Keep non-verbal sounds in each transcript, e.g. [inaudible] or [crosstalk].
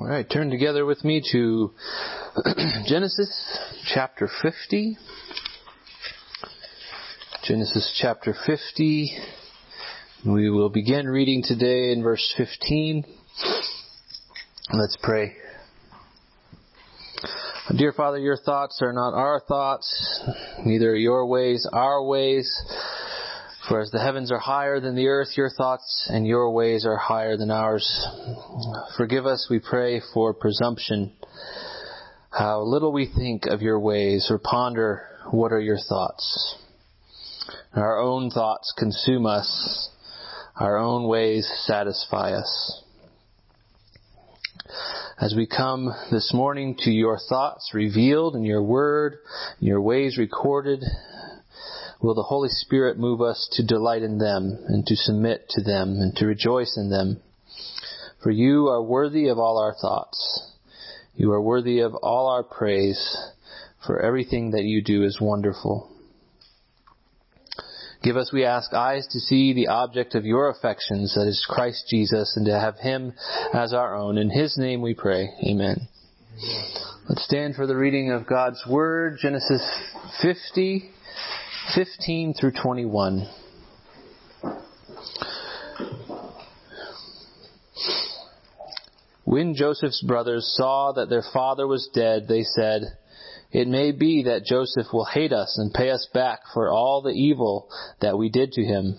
All right, turn together with me to [clears throat] Genesis chapter 50. Genesis chapter 50. We will begin reading today in verse 15. Let's pray. Dear Father, your thoughts are not our thoughts, neither are your ways our ways. For as the heavens are higher than the earth, your thoughts and your ways are higher than ours. Forgive us, we pray, for presumption, how little we think of your ways or ponder what are your thoughts. Our own thoughts consume us. Our own ways satisfy us. As we come this morning to your thoughts revealed in your word, your ways recorded, will the Holy Spirit move us to delight in them and to submit to them and to rejoice in them. For you are worthy of all our thoughts. You are worthy of all our praise, for everything that you do is wonderful. Give us, we ask, eyes to see the object of your affections, that is Christ Jesus, and to have him as our own. In his name we pray. Amen. Let's stand for the reading of God's Word, Genesis 50, 15 through 21. When Joseph's brothers saw that their father was dead, they said, It may be that Joseph will hate us and pay us back for all the evil that we did to him.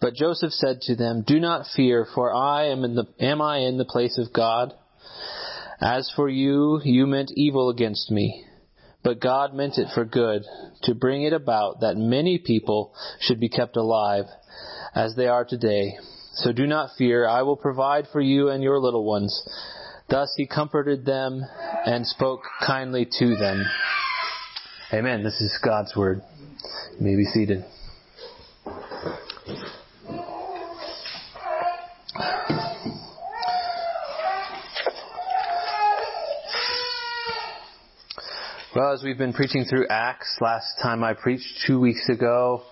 But Joseph said to them, Do not fear, for I am in the, am I in the place of God? As for you, you meant evil against me, but God meant it for good, to bring it about that many people should be kept alive, as they are today. So do not fear, I will provide for you and your little ones. Thus he comforted them and spoke kindly to them. Amen. This is God's word. You may be seated. Well, as we've been preaching through Acts, last time I preached two weeks ago,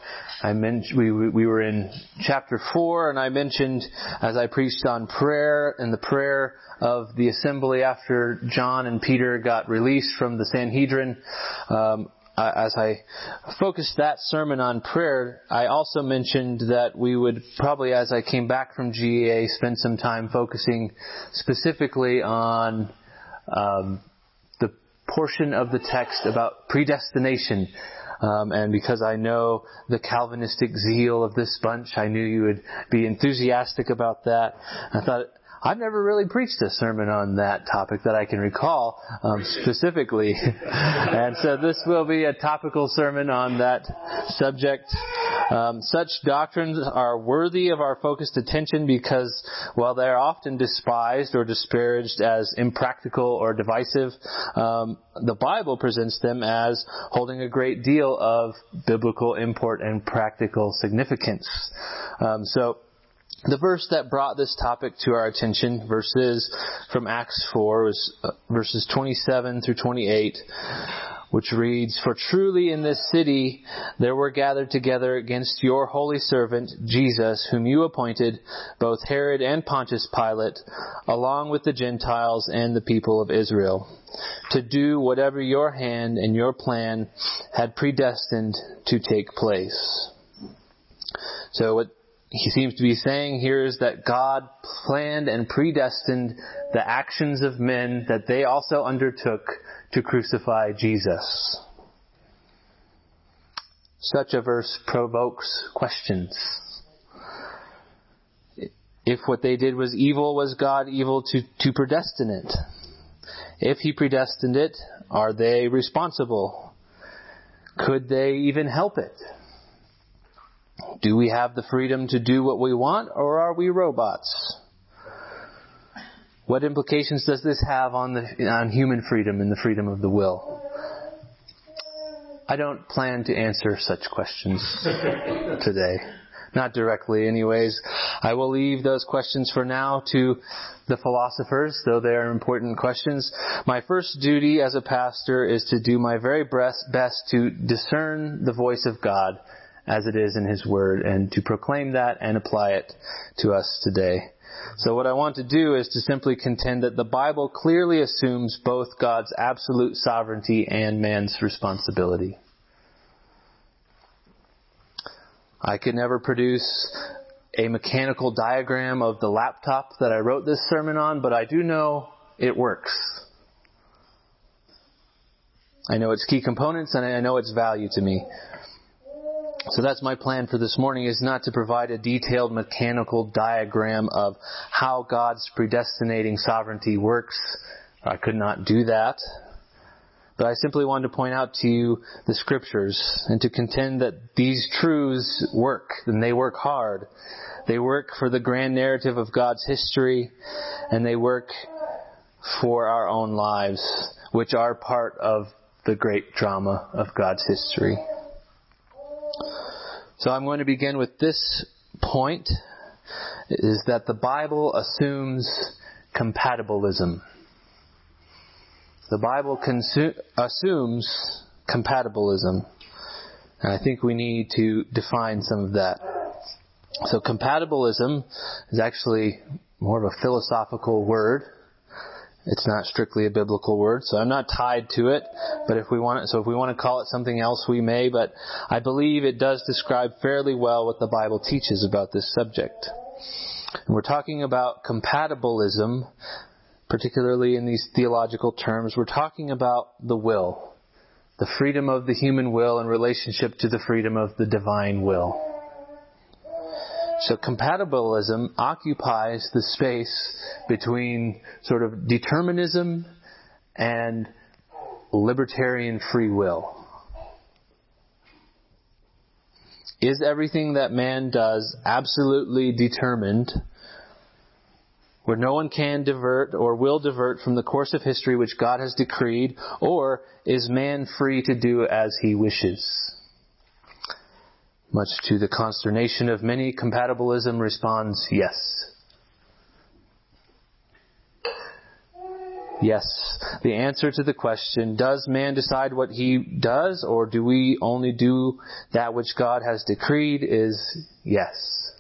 I mentioned we we were in chapter four, and I mentioned as I preached on prayer and the prayer of the assembly after John and Peter got released from the Sanhedrin. Um, as I focused that sermon on prayer, I also mentioned that we would probably, as I came back from GEA, spend some time focusing specifically on um, portion of the text about predestination. Um, and because I know the Calvinistic zeal of this bunch, I knew you would be enthusiastic about that. I thought I've never really preached a sermon on that topic that I can recall um, specifically, [laughs] and so this will be a topical sermon on that subject. Um, such doctrines are worthy of our focused attention because while they are often despised or disparaged as impractical or divisive, um, the Bible presents them as holding a great deal of biblical import and practical significance. Um, so the verse that brought this topic to our attention, verses from Acts 4, was uh, verses 27 through 28, which reads, For truly in this city there were gathered together against your holy servant Jesus, whom you appointed, both Herod and Pontius Pilate, along with the Gentiles and the people of Israel, to do whatever your hand and your plan had predestined to take place. So what he seems to be saying here is that God planned and predestined the actions of men that they also undertook to crucify Jesus. Such a verse provokes questions. If what they did was evil, was God evil to, to predestine it? If He predestined it, are they responsible? Could they even help it? Do we have the freedom to do what we want, or are we robots? What implications does this have on the on human freedom and the freedom of the will? I don't plan to answer such questions [laughs] today. Not directly, anyways. I will leave those questions for now to the philosophers, though they are important questions. My first duty as a pastor is to do my very best to discern the voice of God as it is in His Word and to proclaim that and apply it to us today. So what I want to do is to simply contend that the Bible clearly assumes both God's absolute sovereignty and man's responsibility. I could never produce a mechanical diagram of the laptop that I wrote this sermon on, but I do know it works. I know its key components and I know its value to me. So that's my plan for this morning is not to provide a detailed mechanical diagram of how God's predestinating sovereignty works. I could not do that. But I simply wanted to point out to you the scriptures and to contend that these truths work and they work hard. They work for the grand narrative of God's history and they work for our own lives, which are part of the great drama of God's history. So I'm going to begin with this point is that the Bible assumes compatibilism. The Bible consu- assumes compatibilism. And I think we need to define some of that. So compatibilism is actually more of a philosophical word. It's not strictly a biblical word, so I'm not tied to it. But if we want it, so if we want to call it something else, we may. But I believe it does describe fairly well what the Bible teaches about this subject. And we're talking about compatibilism, particularly in these theological terms. We're talking about the will, the freedom of the human will in relationship to the freedom of the divine will. So compatibilism occupies the space between sort of determinism and libertarian free will. Is everything that man does absolutely determined where no one can divert or will divert from the course of history which God has decreed, or is man free to do as he wishes? Much to the consternation of many, compatibilism responds yes. Yes. The answer to the question, does man decide what he does or do we only do that which God has decreed is yes.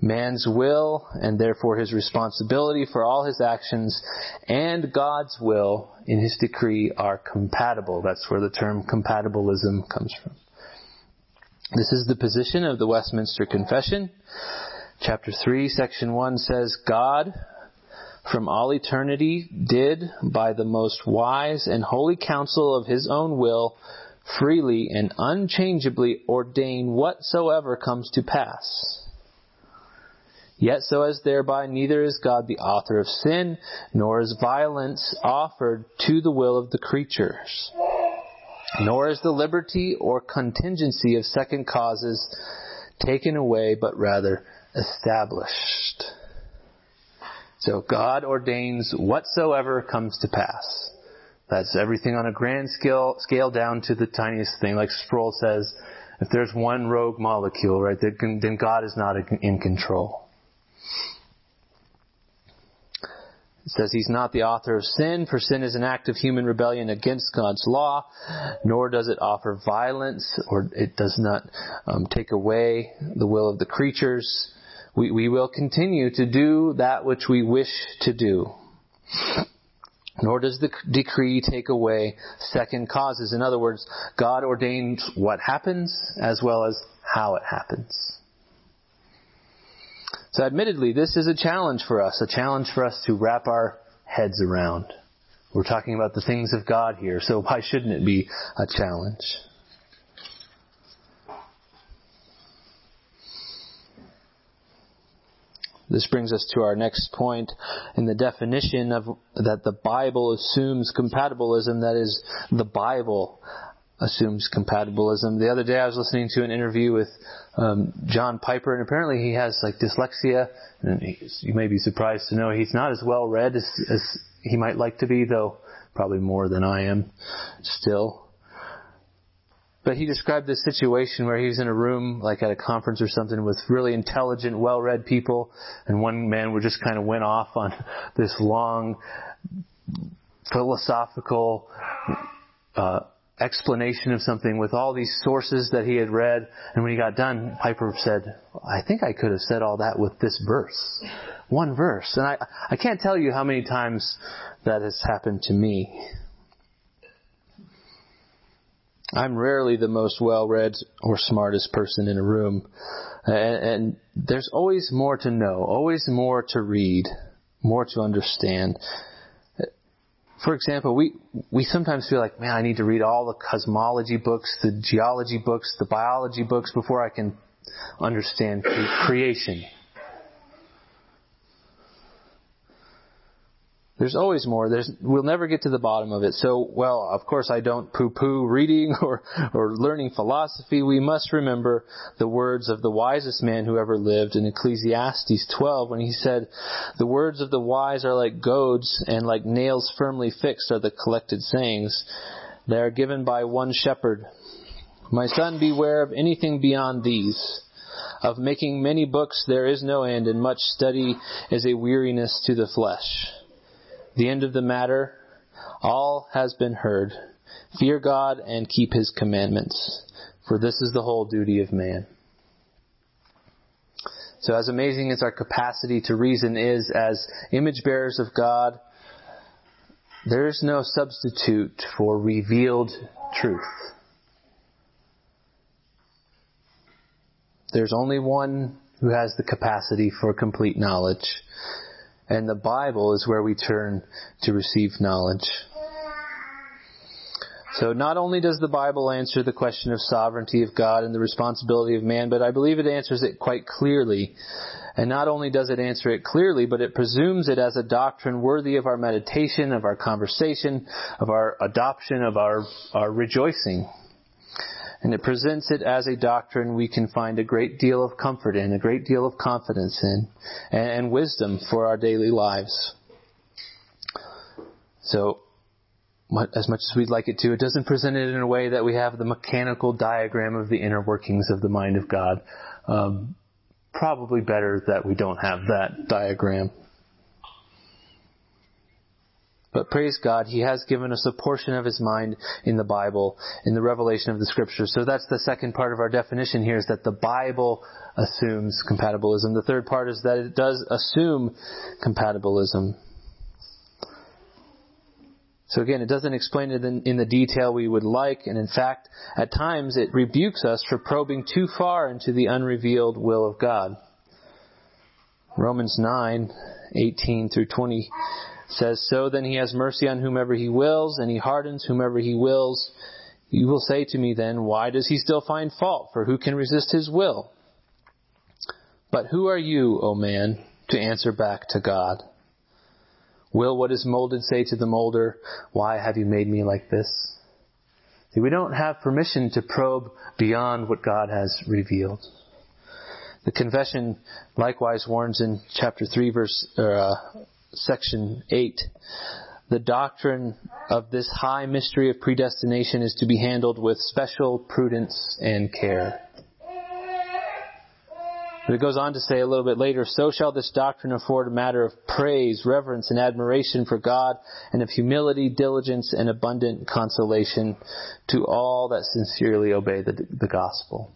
Man's will and therefore his responsibility for all his actions and God's will in his decree are compatible. That's where the term compatibilism comes from. This is the position of the Westminster Confession. Chapter 3, section 1 says, God, from all eternity, did, by the most wise and holy counsel of his own will, freely and unchangeably ordain whatsoever comes to pass. Yet so as thereby neither is God the author of sin, nor is violence offered to the will of the creatures nor is the liberty or contingency of second causes taken away, but rather established. So God ordains whatsoever comes to pass. That's everything on a grand scale, scale down to the tiniest thing. Like Sproul says, if there's one rogue molecule, right, then God is not in control. It says he's not the author of sin, for sin is an act of human rebellion against God's law, nor does it offer violence, or it does not um, take away the will of the creatures. We, we will continue to do that which we wish to do. Nor does the decree take away second causes. In other words, God ordains what happens as well as how it happens. So admittedly, this is a challenge for us, a challenge for us to wrap our heads around. We're talking about the things of God here, so why shouldn't it be a challenge? This brings us to our next point in the definition of that the Bible assumes compatibilism, that is, the Bible assumes compatibilism. The other day I was listening to an interview with um, John Piper, and apparently he has like dyslexia, and you may be surprised to know he's not as well read as, as he might like to be, though probably more than I am still. But he described this situation where he was in a room, like at a conference or something, with really intelligent, well-read people, and one man would just kind of went off on this long philosophical uh, explanation of something with all these sources that he had read. And when he got done, Piper said, I think I could have said all that with this verse. One verse. And I, I can't tell you how many times that has happened to me. I'm rarely the most well read or smartest person in a room. And, and there's always more to know, always more to read, more to understand. For example, we, we sometimes feel like, man, I need to read all the cosmology books, the geology books, the biology books before I can understand creation. There's always more. There's, we'll never get to the bottom of it. So, well, of course I don't poo-poo reading [laughs] or, or learning philosophy. We must remember the words of the wisest man who ever lived in Ecclesiastes 12 when he said, the words of the wise are like goads and like nails firmly fixed are the collected sayings. They are given by one shepherd. My son, beware of anything beyond these. Of making many books there is no end, and much study is a weariness to the flesh the end of the matter. All has been heard. Fear God and keep his commandments, for this is the whole duty of man. So as amazing as our capacity to reason is as image bearers of God, there is no substitute for revealed truth. There's only one who has the capacity for complete knowledge, and the Bible is where we turn to receive knowledge. So not only does the Bible answer the question of sovereignty of God and the responsibility of man, but I believe it answers it quite clearly. And not only does it answer it clearly, but it presumes it as a doctrine worthy of our meditation, of our conversation, of our adoption, of our, our rejoicing and it presents it as a doctrine we can find a great deal of comfort in, a great deal of confidence in, and, wisdom for our daily lives. So, as much as we'd like it to, it doesn't present it in a way that we have the mechanical diagram of the inner workings of the mind of God. Um, probably better that we don't have that diagram. But praise God, He has given us a portion of His mind in the Bible, in the revelation of the Scriptures. So that's the second part of our definition here is that the Bible assumes compatibilism. The third part is that it does assume compatibilism. So again, it doesn't explain it in, in, the detail we would like, and in fact, at times it rebukes us for probing too far into the unrevealed will of God. Romans 9, 18 through 20 says, So then he has mercy on whomever he wills, and he hardens whomever he wills. You will say to me then, Why does he still find fault? For who can resist his will? But who are you, O man, to answer back to God? Will what is molded say to the molder, Why have you made me like this? See, we don't have permission to probe beyond what God has revealed. The confession likewise warns in chapter 3 verse, uh, section 8. The doctrine of this high mystery of predestination is to be handled with special prudence and care. But it goes on to say a little bit later, so shall this doctrine afford a matter of praise, reverence, and admiration for God, and of humility, diligence, and abundant consolation to all that sincerely obey the, the gospel.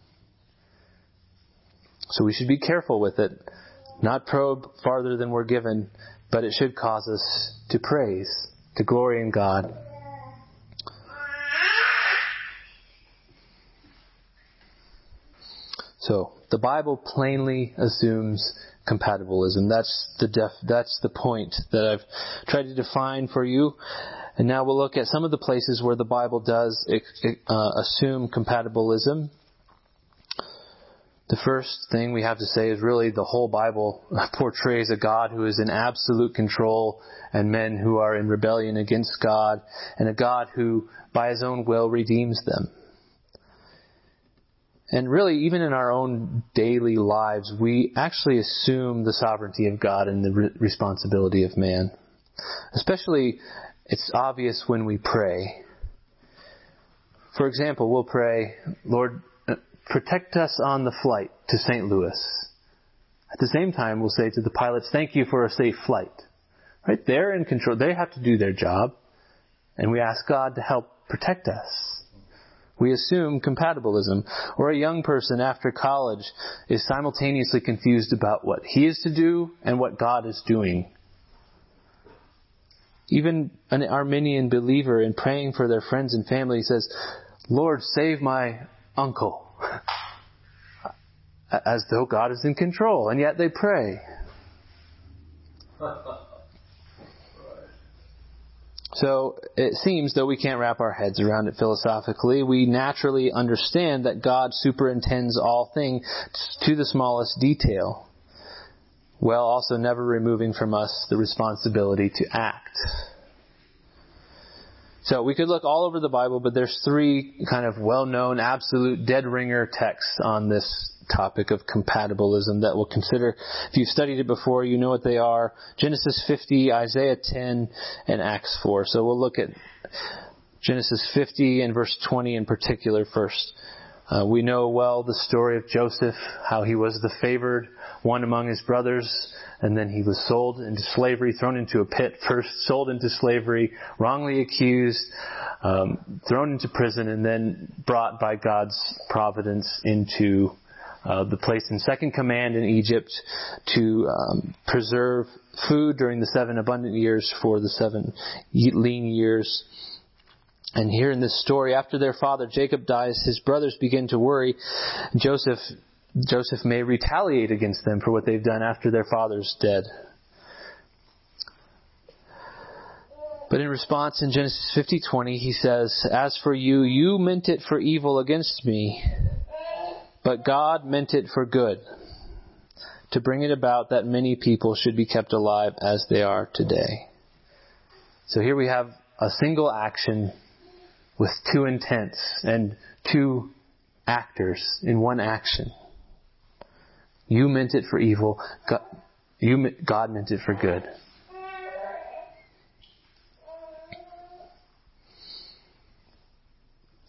So we should be careful with it, not probe farther than we're given, but it should cause us to praise, to glory in God. So, the Bible plainly assumes compatibilism. That's the def, that's the point that I've tried to define for you. And now we'll look at some of the places where the Bible does uh, assume compatibilism. The first thing we have to say is really the whole Bible [laughs] portrays a God who is in absolute control and men who are in rebellion against God and a God who by his own will redeems them. And really, even in our own daily lives, we actually assume the sovereignty of God and the re- responsibility of man. Especially, it's obvious when we pray. For example, we'll pray, Lord, protect us on the flight to St. Louis. At the same time, we'll say to the pilots, thank you for a safe flight. Right? They're in control. They have to do their job. And we ask God to help protect us. We assume compatibilism. Or a young person after college is simultaneously confused about what he is to do and what God is doing. Even an Arminian believer in praying for their friends and family says, Lord, save my uncle. [laughs] As though God is in control, and yet they pray. [laughs] So it seems, though we can't wrap our heads around it philosophically, we naturally understand that God superintends all things to the smallest detail, while also never removing from us the responsibility to act. So we could look all over the Bible, but there's three kind of well-known, absolute dead ringer texts on this topic of compatibilism that we'll consider. If you've studied it before, you know what they are. Genesis 50, Isaiah 10, and Acts 4. So we'll look at Genesis 50 and verse 20 in particular first. Uh, we know well the story of Joseph, how he was the favored one among his brothers, and then he was sold into slavery, thrown into a pit, first sold into slavery, wrongly accused, um, thrown into prison, and then brought by God's providence into uh, the place in second command in Egypt to um, preserve food during the seven abundant years for the seven lean years. And here in this story, after their father Jacob dies, his brothers begin to worry. Joseph, Joseph may retaliate against them for what they've done after their father's dead. But in response in Genesis 50:20 he says, "As for you, you meant it for evil against me, but God meant it for good, to bring it about that many people should be kept alive as they are today. So here we have a single action with two intents and two actors in one action. You meant it for evil. God, you, God meant it for good.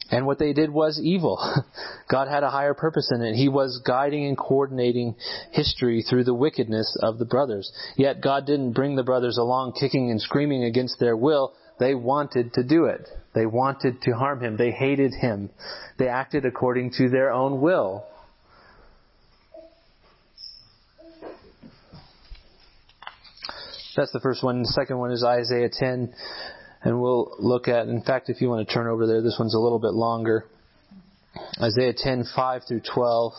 And what they did was evil. [laughs] God had a higher purpose in it. He was guiding and coordinating history through the wickedness of the brothers. Yet God didn't bring the brothers along kicking and screaming against their will. They wanted to do it. They wanted to harm him. They hated him. They acted according to their own will. That's the first one. The second one is Isaiah 10 and we'll look at, in fact, if you want to turn over there, this one's a little bit longer. Isaiah 10, 5 through 12.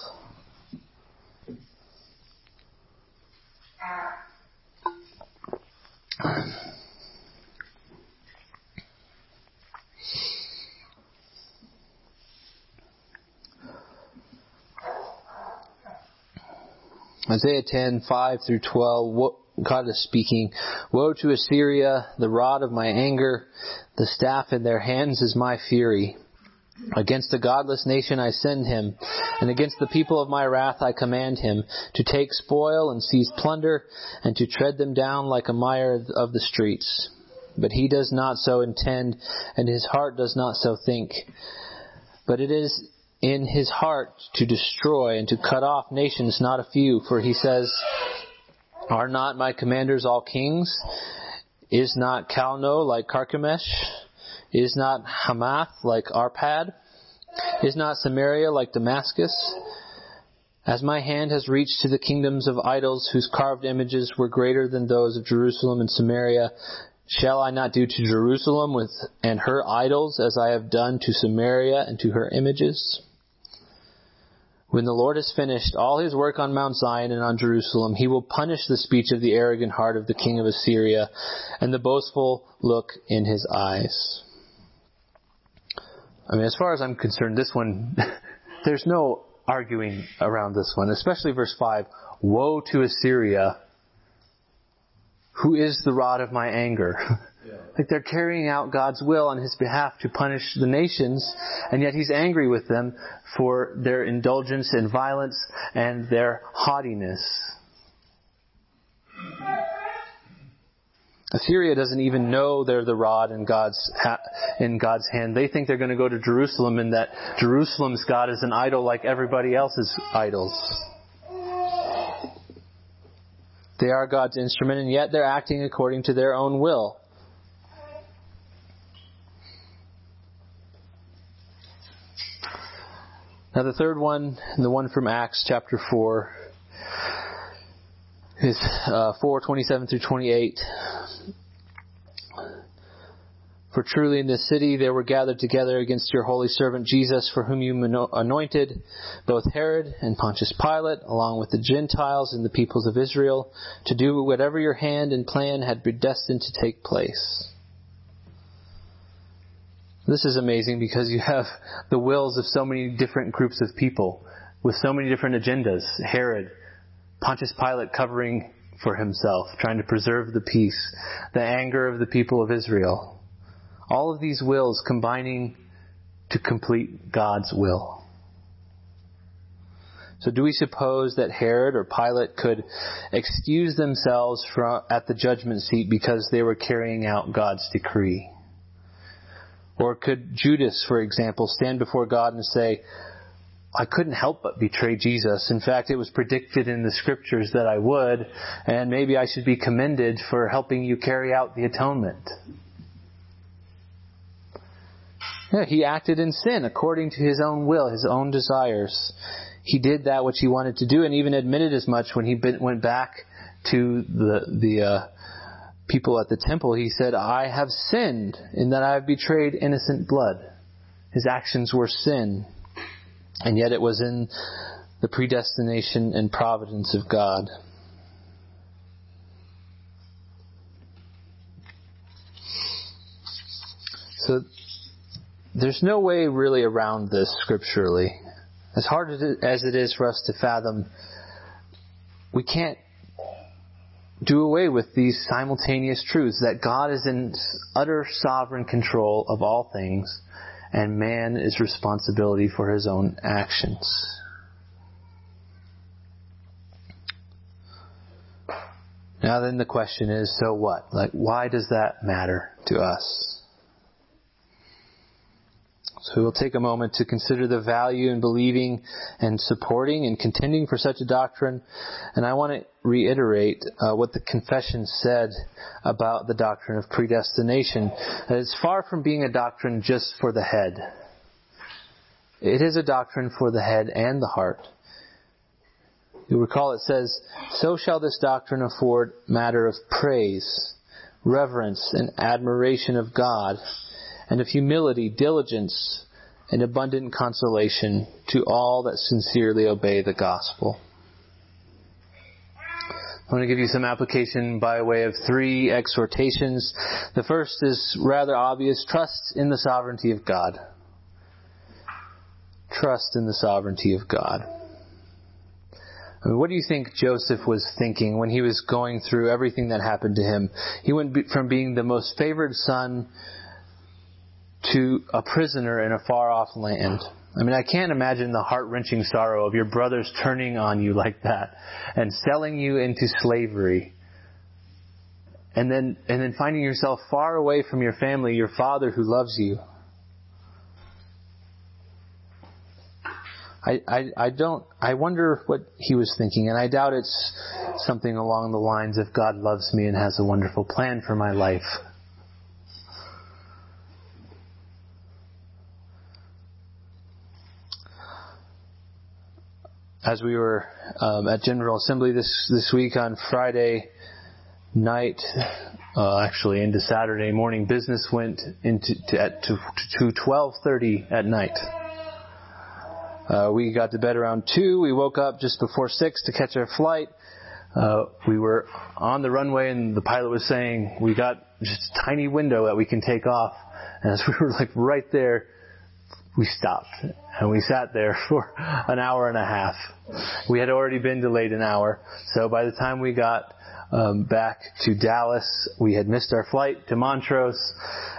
Isaiah 10, 5 through 12. God is speaking, Woe to Assyria, the rod of my anger, the staff in their hands is my fury. Against the godless nation I send him, and against the people of my wrath I command him, to take spoil and seize plunder, and to tread them down like a mire of the streets. But he does not so intend, and his heart does not so think. But it is in his heart to destroy and to cut off nations, not a few, for he says, are not my commanders all kings? Is not Calno like Carchemish? Is not Hamath like Arpad? Is not Samaria like Damascus? As my hand has reached to the kingdoms of idols whose carved images were greater than those of Jerusalem and Samaria, shall I not do to Jerusalem with and her idols as I have done to Samaria and to her images? When the Lord has finished all his work on Mount Zion and on Jerusalem, he will punish the speech of the arrogant heart of the king of Assyria and the boastful look in his eyes. I mean, as far as I'm concerned, this one, [laughs] there's no arguing around this one, especially verse 5. Woe to Assyria! Who is the rod of my anger? [laughs] Like they're carrying out God's will on his behalf to punish the nations, and yet he's angry with them for their indulgence in violence and their haughtiness. Assyria doesn't even know they're the rod in God's ha- in God's hand. They think they're going to go to Jerusalem and that Jerusalem's God is an idol like everybody else's idols. They are God's instrument and yet they're acting according to their own will. Now the third one, the one from Acts chapter 4, is uh, 4, 27 through 28. For truly in this city they were gathered together against your holy servant Jesus, for whom you anointed both Herod and Pontius Pilate, along with the Gentiles and the peoples of Israel, to do whatever your hand and plan had predestined to take place. This is amazing because you have the wills of so many different groups of people with so many different agendas. Herod, Pontius Pilate covering for himself, trying to preserve the peace, the anger of the people of Israel. All of these wills combining to complete God's will. So do we suppose that Herod or Pilate could excuse themselves at the judgment seat because they were carrying out God's decree? Or could Judas, for example, stand before God and say, I couldn't help but betray Jesus. In fact, it was predicted in the scriptures that I would, and maybe I should be commended for helping you carry out the atonement. Yeah, he acted in sin according to his own will, his own desires. He did that which he wanted to do, and even admitted as much when he went back to the the uh, people at the temple. He said, "I have sinned in that I have betrayed innocent blood." His actions were sin, and yet it was in the predestination and providence of God. So there's no way really around this scripturally. As hard as it is for us to fathom, we can't do away with these simultaneous truths that God is in utter sovereign control of all things and man is responsibility for his own actions. Now then the question is, so what? Like, why does that matter to us? So we'll take a moment to consider the value in believing and supporting and contending for such a doctrine. And I want to reiterate uh, what the confession said about the doctrine of predestination. That it's far from being a doctrine just for the head. It is a doctrine for the head and the heart. You recall it says, So shall this doctrine afford matter of praise, reverence, and admiration of God and of humility, diligence, and abundant consolation to all that sincerely obey the gospel. I want to give you some application by way of three exhortations. The first is rather obvious trust in the sovereignty of God. Trust in the sovereignty of God. I mean, what do you think Joseph was thinking when he was going through everything that happened to him? He went from being the most favored son to a prisoner in a far off land. I mean, I can't imagine the heart wrenching sorrow of your brothers turning on you like that and selling you into slavery. And then, and then finding yourself far away from your family, your father who loves you. I, I, I don't, I wonder what he was thinking, and I doubt it's something along the lines of God loves me and has a wonderful plan for my life. As we were um, at General Assembly this this week on Friday night, uh, actually into Saturday morning, business went into to, at, to, to 12:30 at night. Uh, we got to bed around two. We woke up just before six to catch our flight. Uh, we were on the runway, and the pilot was saying we got just a tiny window that we can take off. And as [laughs] we were like right there, we stopped and we sat there [laughs] for an hour and a half. We had already been delayed an hour, so by the time we got um, back to Dallas, we had missed our flight to Montrose,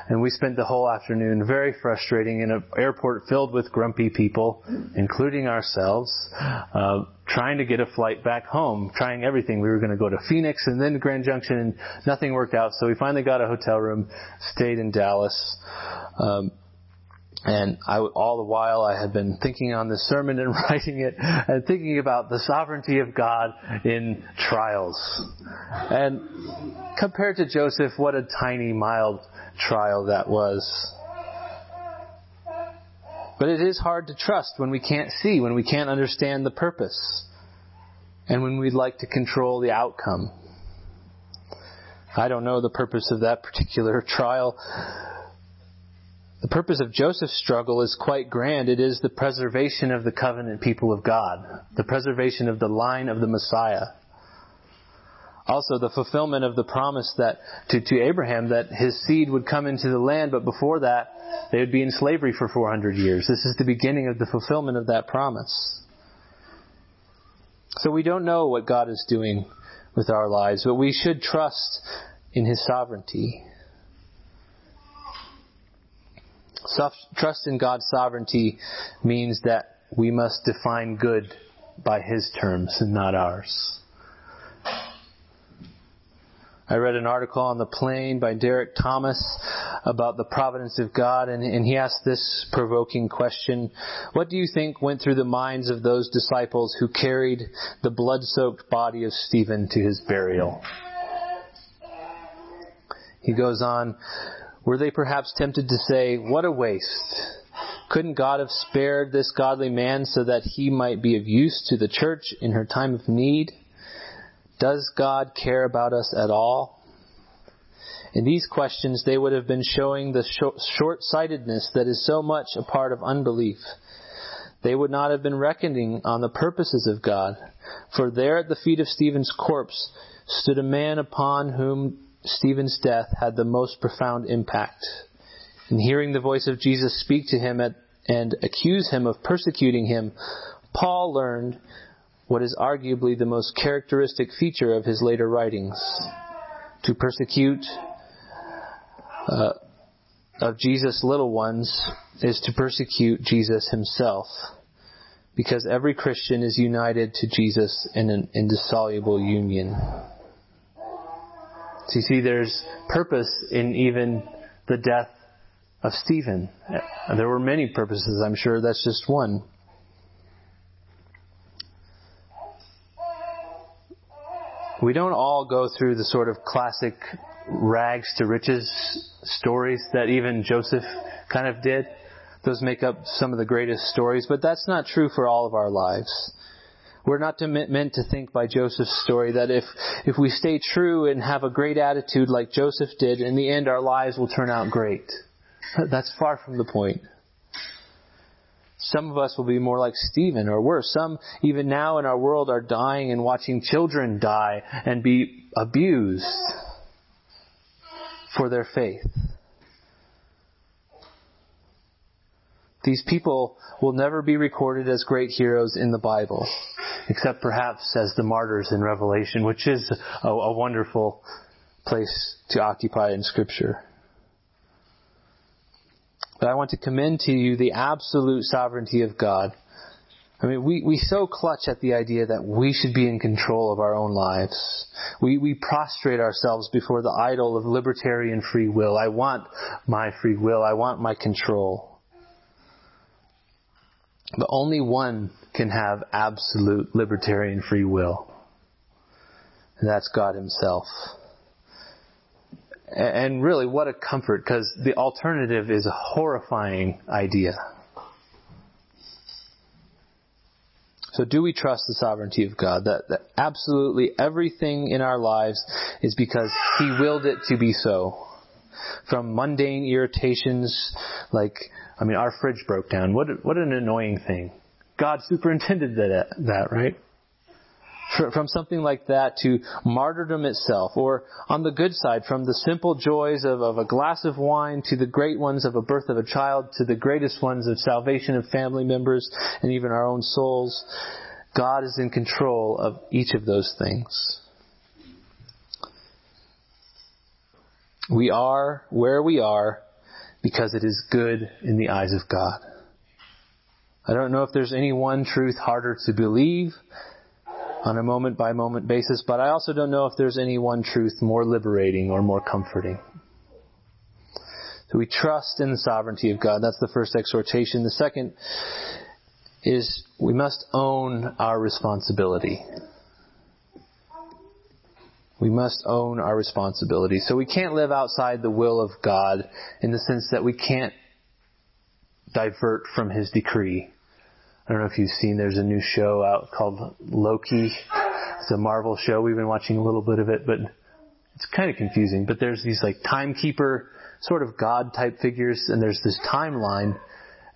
and we spent the whole afternoon very frustrating in an airport filled with grumpy people, including ourselves, uh, trying to get a flight back home, trying everything. We were going to go to Phoenix and then to Grand Junction, and nothing worked out. So we finally got a hotel room, stayed in Dallas. Um, and I, all the while I had been thinking on this sermon and [laughs] writing it and thinking about the sovereignty of God in trials. And compared to Joseph, what a tiny, mild trial that was. But it is hard to trust when we can't see, when we can't understand the purpose, and when we'd like to control the outcome. I don't know the purpose of that particular [laughs] trial, the purpose of Joseph's struggle is quite grand. It is the preservation of the covenant people of God, the preservation of the line of the Messiah. Also, the fulfillment of the promise that to, to Abraham that his seed would come into the land, but before that, they would be in slavery for 400 years. This is the beginning of the fulfillment of that promise. So we don't know what God is doing with our lives, but we should trust in His sovereignty. Trust in God's sovereignty means that we must define good by His terms and not ours. I read an article on the plane by Derek Thomas about the providence of God, and, and, he asked this provoking question What do you think went through the minds of those disciples who carried the blood soaked body of Stephen to his burial? He goes on, were they perhaps tempted to say, What a waste! Couldn't God have spared this godly man so that he might be of use to the church in her time of need? Does God care about us at all? In these questions, they would have been showing the short sightedness that is so much a part of unbelief. They would not have been reckoning on the purposes of God, for there at the feet of Stephen's corpse stood a man upon whom Stephen's death had the most profound impact. In hearing the voice of Jesus speak to him at, and accuse him of persecuting him, Paul learned what is arguably the most characteristic feature of his later writings. To persecute uh, of Jesus' little ones is to persecute Jesus himself. Because every Christian is united to Jesus in an indissoluble union. So you see, there's purpose in even the death of Stephen. There were many purposes, I'm sure that's just one. We don't all go through the sort of classic rags to riches stories that even Joseph kind of did. Those make up some of the greatest stories, but that's not true for all of our lives. We're not to, meant to think by Joseph's story that if, if we stay true and have a great attitude like Joseph did, in the end our lives will turn out great. [laughs] That's far from the point. Some of us will be more like Stephen or worse. Some, even now in our world, are dying and watching children die and be abused for their faith. These people will never be recorded as great heroes in the Bible except perhaps as the martyrs in Revelation, which is a, a wonderful place to occupy in Scripture. But I want to commend to you the absolute sovereignty of God. I mean, we, we so clutch at the idea that we should be in control of our own lives. We, we prostrate ourselves before the idol of libertarian free will. I want my free will. I want my control. But only one can have absolute libertarian free will. And that's God Himself. And really, what a comfort, because the alternative is a horrifying idea. So do we trust the sovereignty of God? That, that absolutely everything in our lives is because He willed it to be so. From mundane irritations like I mean, our fridge broke down. What what an annoying thing. God superintended that, that right? from something like that to martyrdom itself, or on the good side, from the simple joys of, of a glass of wine to the great ones of a birth of a child to the greatest ones of salvation of family members and even our own souls, God is in control of each of those things. We are where we are because it is good in the eyes of God. I don't know if there's any one truth harder to believe on a moment by moment basis, but I also don't know if there's any one truth more liberating or more comforting. So we trust in the sovereignty of God. That's the first exhortation. The second is we must own our responsibility. We must own our responsibility. So we can't live outside the will of God in the sense that we can't divert from His decree. I don't know if you've seen, there's a new show out called Loki. It's a Marvel show. We've been watching a little bit of it, but it's kind of confusing. But there's these like timekeeper, sort of God type figures, and there's this timeline,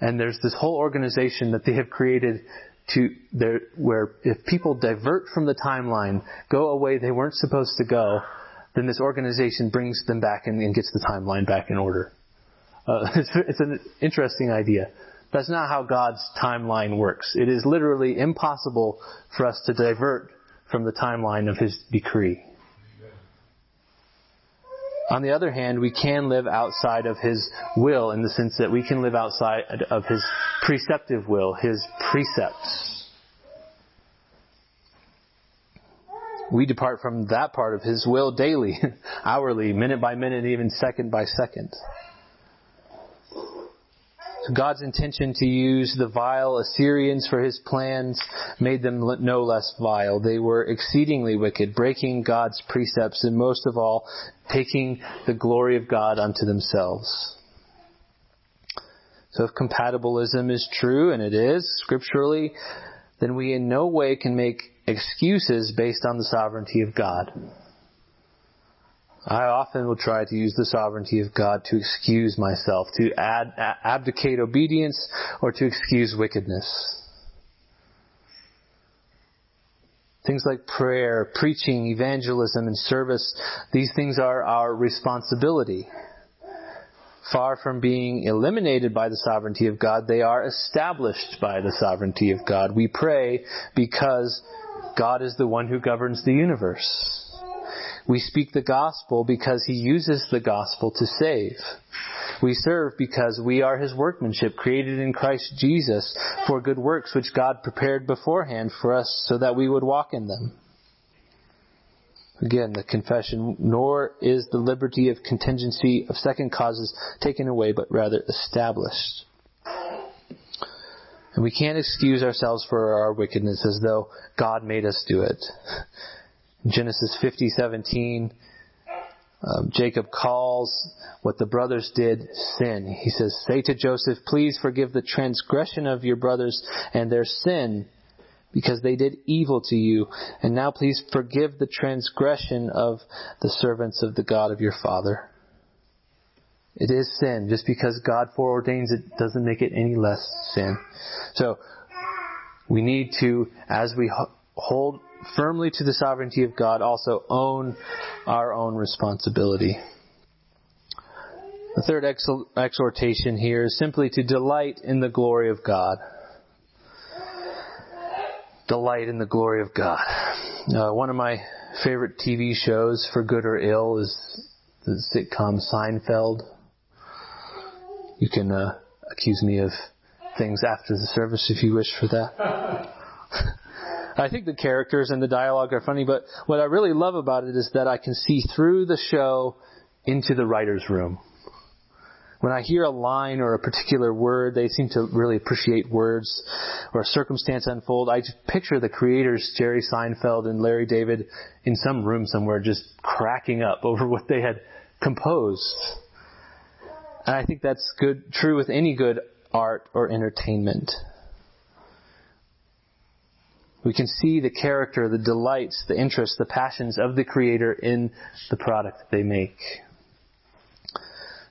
and there's this whole organization that they have created to there where if people divert from the timeline, go away they weren't supposed to go, then this organization brings them back and, and gets the timeline back in order. Uh, [laughs] it's, it's an interesting idea. That's not how God's timeline works. It is literally impossible for us to divert from the timeline of His decree. On the other hand, we can live outside of His will in the sense that we can live outside of His preceptive will, His precepts. We depart from that part of His will daily, [laughs] hourly, minute by minute, even second by second. God's intention to use the vile Assyrians for his plans made them no less vile. They were exceedingly wicked, breaking God's precepts, and most of all, taking the glory of God unto themselves. So if compatibilism is true, and it is, scripturally, then we in no way can make excuses based on the sovereignty of God. I often will try to use the sovereignty of God to excuse myself, to ad, abdicate obedience, or to excuse wickedness. Things like prayer, preaching, evangelism, and service, these things are our responsibility. Far from being eliminated by the sovereignty of God, they are established by the sovereignty of God. We pray because God is the one who governs the universe. We speak the gospel because he uses the gospel to save. We serve because we are his workmanship, created in Christ Jesus for good works which God prepared beforehand for us so that we would walk in them. Again, the confession, nor is the liberty of contingency of second causes taken away, but rather established. And we can't excuse ourselves for our wickedness as though God made us do it. Genesis 50:17, um, Jacob calls what the brothers did sin. He says, "Say to Joseph, please forgive the transgression of your brothers and their sin." Because they did evil to you, and now please forgive the transgression of the servants of the God of your father. It is sin. Just because God foreordains it doesn't make it any less sin. So, we need to, as we hold firmly to the sovereignty of God, also own our own responsibility. The third exhortation here is simply to delight in the glory of God. Delight in the glory of God. Uh, one of my favorite TV shows, for good or ill, is the sitcom Seinfeld. You can uh, accuse me of things after the service if you wish for that. [laughs] I think the characters and the dialogue are funny, but what I really love about it is that I can see through the show into the writer's room. When I hear a line or a particular word, they seem to really appreciate words or a circumstance unfold. I picture the creators, Jerry Seinfeld and Larry David, in some room somewhere just cracking up [laughs] over what they had composed. And I think that's good, true with any good art or entertainment. We can see the character, the delights, the interests, the passions of the Creator in the product they make.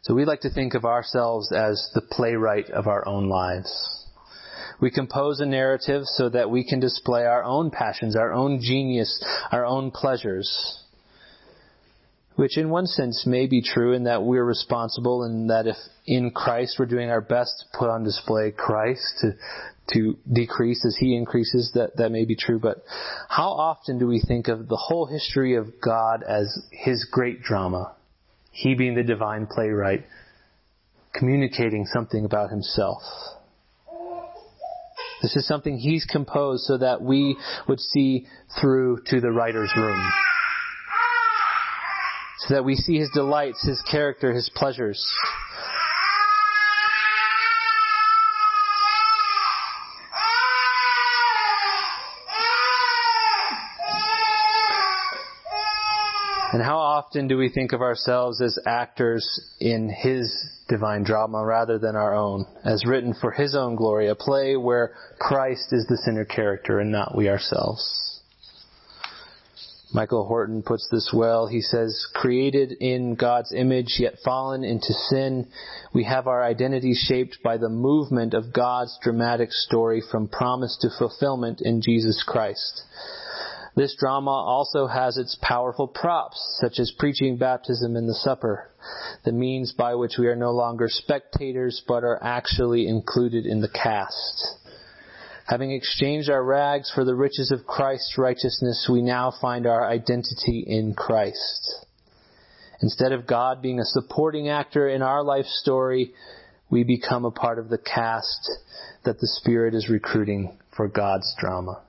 So we like to think of ourselves as the playwright of our own lives. We compose a narrative so that we can display our own passions, our own genius, our own pleasures. Which in one sense may be true in that we're responsible and that if in Christ we're doing our best to put on display Christ, to, to decrease as He increases, that, that may be true. But how often do we think of the whole history of God as His great drama? He being the divine playwright, communicating something about Himself. This is something He's composed so that we would see through to the writer's room so that we see his delights, his character, his pleasures. Often do we think of ourselves as actors in His divine drama rather than our own, as written for His own glory, a play where Christ is the center character and not we ourselves? Michael Horton puts this well. He says, created in God's image, yet fallen into sin, we have our identity shaped by the movement of God's dramatic story from promise to fulfillment in Jesus Christ. This drama also has its powerful props, such as preaching, baptism, and the supper, the means by which we are no longer spectators, but are actually included in the cast. Having exchanged our rags for the riches of Christ's righteousness, we now find our identity in Christ. Instead of God being a supporting actor in our life story, we become a part of the cast that the Spirit is recruiting for God's drama.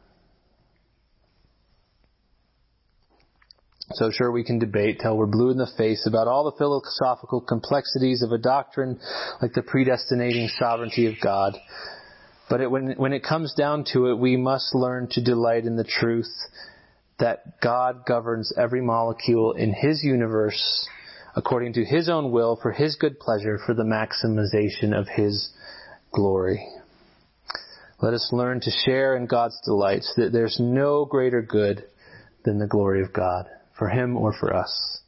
So sure, we can debate till we're blue in the face about all the philosophical complexities of a doctrine like the predestinating sovereignty of God. But it, when, when it comes down to it, we must learn to delight in the truth that God governs every molecule in His universe according to His own will for His good pleasure for the maximization of His glory. Let us learn to share in God's delights that there's no greater good than the glory of God for Him or for us.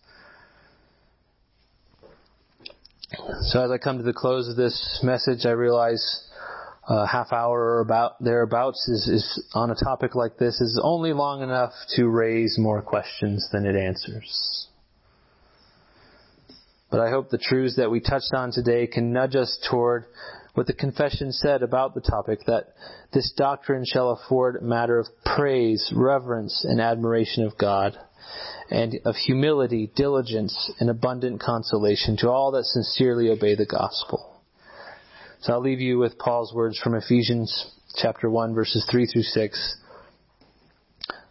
So as I come to the close of this message, I realize a half hour or about thereabouts is, is on a topic like this is only long enough to raise more questions than it answers. But I hope the truths that we touched on today can nudge us toward what the confession said about the topic, that this doctrine shall afford matter of praise, reverence, and admiration of God, and of humility, diligence, and abundant consolation to all that sincerely obey the gospel. So I'll leave you with Paul's words from Ephesians chapter 1 verses 3 through 6.